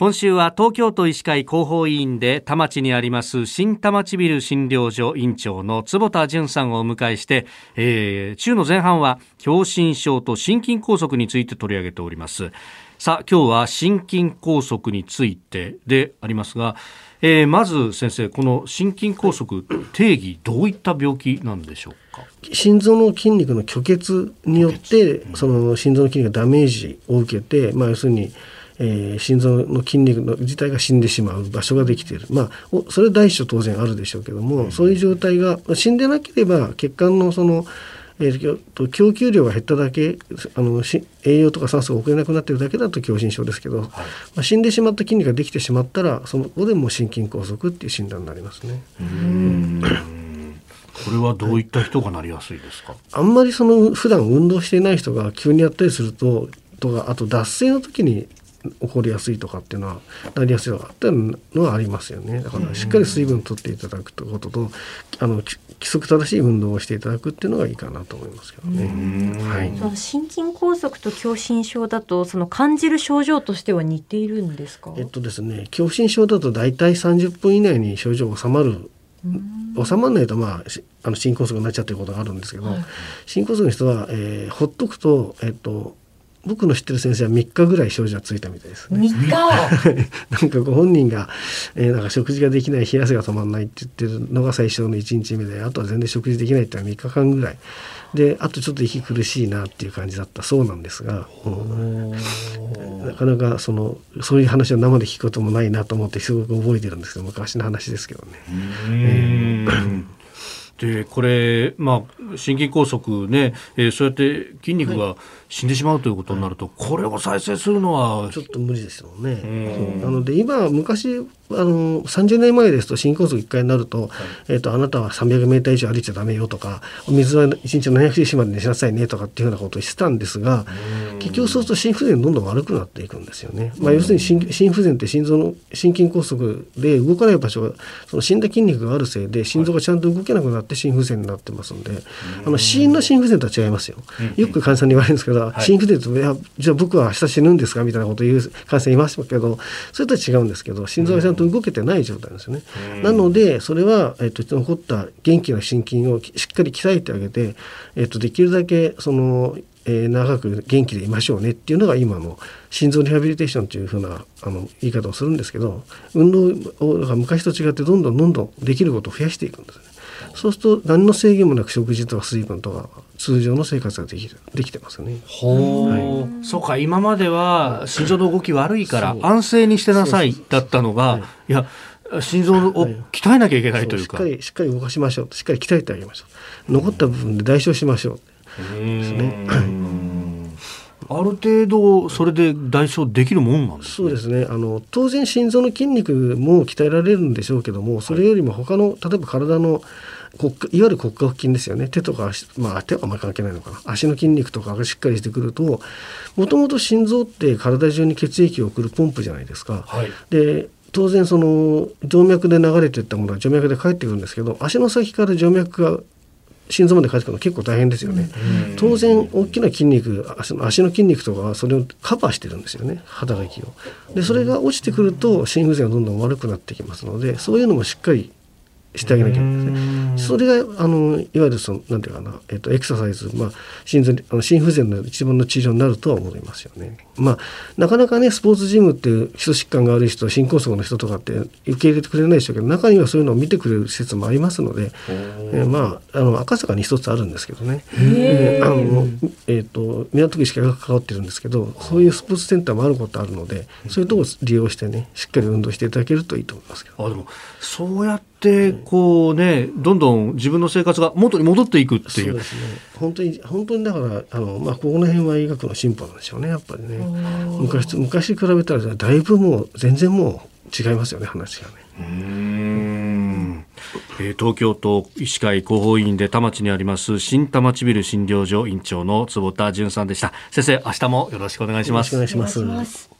今週は東京都医師会広報委員で田町にあります新田町ビル診療所院長の坪田淳さんをお迎えして、えー、週の前半は狭心症と心筋梗塞について取り上げております。さあ今日は心筋梗塞についてでありますが、えー、まず先生この心筋梗塞定義どういった病気なんでしょうか？心臓の筋肉の虚血によって、その心臓の筋肉がダメージを受けて、まあ、要するにえー、心臓の筋肉の自体が死んでしまう場所ができている、まあ、それ第一種当然あるでしょうけども、うん、そういう状態が死んでなければ血管のその、えー、供給量が減っただけあの栄養とか酸素が送れなくなっているだけだと狭心症ですけど、はい、まあ、死んでしまった筋肉ができてしまったらそこでも心筋梗塞っていう診断になりますね。これはどういった人がなりやすいですか、あんまりその普段運動していない人が急にやったりするととかあと脱水の時に起こりやすいとかっていうのはなりやすいっていうのはありますよね。だからしっかり水分取っていただくということとあの規則正しい運動をしていただくっていうのがいいかなと思いますけどね。はい、心筋梗塞と狭心症だとその感じる症状としては似ているんですか？えっとですね狭心症だと大体30分以内に症状が収まる収まらないと、まあ、あの心梗塞になっちゃうということがあるんですけど、はい、心梗塞の人は、えー、ほっとくと、えっと、僕の知ってる先生は3日ぐらい症状がついたみたいですね。3日。なんかご本人が、えー、なんか食事ができない冷や汗が止まらないって言ってるのが最初の1日目であとは全然食事できないってのは3日間ぐらい。であとちょっと息苦しいなっていう感じだったそうなんですが、うん、なかなかそのそういう話を生で聞くこともないなと思ってすごく覚えてるんですけど昔の話ですけどね。えーでこれ、まあ、心筋梗塞ね、えー、そうやって筋肉が死んでしまうということになると、はい、これを再生するのはちょっと無理ですよね。なので今昔あの30年前ですと心梗塞1回になるとはい、えーと、あなたは 300m 以上歩いちゃダメよとかお水は1日 700cc までにしなさいねとかっていうようなことをしてたんですが結局そうすると心不全どんどん悪くなっていくんですよね。まあ、要するに心心不全って心臓の心筋梗塞で動かない場所がその死んだ筋肉があるせいで心臓がちゃんと動けなくなって心不全になってますんで、あの死因の心不全とは違いますよ。よく患者さんに言われるんですけど、心不全といやじゃあ僕は明日死ぬんですかみたいなことを言う患者さんいますけどそれとは違うんですけど心臓がちゃんと動けてない状態ですよね。なのでそれは、えっと、残った元気な心筋をしっかり鍛えてあげて、えっと、できるだけそのえー、長く元気でいましょうねっていうのが今の心臓リハビリテーションというふうなあの言い方をするんですけど運動をだから昔と違ってどんどんどんどんできることを増やしていくんですね。そうすると何の制限もなく食事とか水分とか通常の生活ができるできてますね。ほう、はい、そうか今までは心臓の動き悪いから安静にしてなさいだったのが、はい、いや心臓を鍛えなきゃいけないというか、はい、しっかりしっかり動かしましょうしっかり鍛えてあげましょう。残った部分で代償しましょうですね。ある程度それで代償できるもんなんです、ね、そうですね。あの当然心臓の筋肉も鍛えられるんでしょうけどもそれよりも他の例えば体の骨いわゆる骨格腹筋ですよね。手とか足まあ手はあんまり関係ないのかな。足の筋肉とかがしっかりしてくるともともと心臓って体中に血液を送るポンプじゃないですか。はい、で当然その静脈で流れていったものは静脈で帰ってくるんですけど足の先から静脈が心臓まで帰ってくるの結構大変ですよね。当然大きな筋肉足の足の筋肉とかはそれをカバーしてるんですよね働きを。でそれが落ちてくると心不全がどんどん悪くなってきますのでそういうのもしっかりしてあげなきゃいけないですね。それがあのいわゆるそのなんていうかな、えっと、エクササイズ、まあ、心臓あの心不全の一番の治療になるとは思いますよね。まあ、なかなかねスポーツジムっていう基礎疾患が悪い人心梗塞の人とかって受け入れてくれないでしょうけど中にはそういうのを見てくれる施設もありますので、えー、まああの赤坂に一つあるんですけどね、えー、あのえーと、港区医師会が関わってるんですけどそういうスポーツセンターもあることあるのでそういうところを利用してねしっかり運動していただけるといいと思いますけど。あでもそうやってこうねどんどん自分の生活が元に戻っていくっていう。そうですね。本当に本当にだからあの、まあ、ここの辺は医学の進歩なんでしょうねやっぱりね。昔昔比べたらだいぶもう全然もう違いますよね話がね。うん。えー、東京都医師会広報委員で田町にあります新田町ビル診療所院長の坪田淳さんでした。先生明日もよろしくお願いします。よろしくお願いします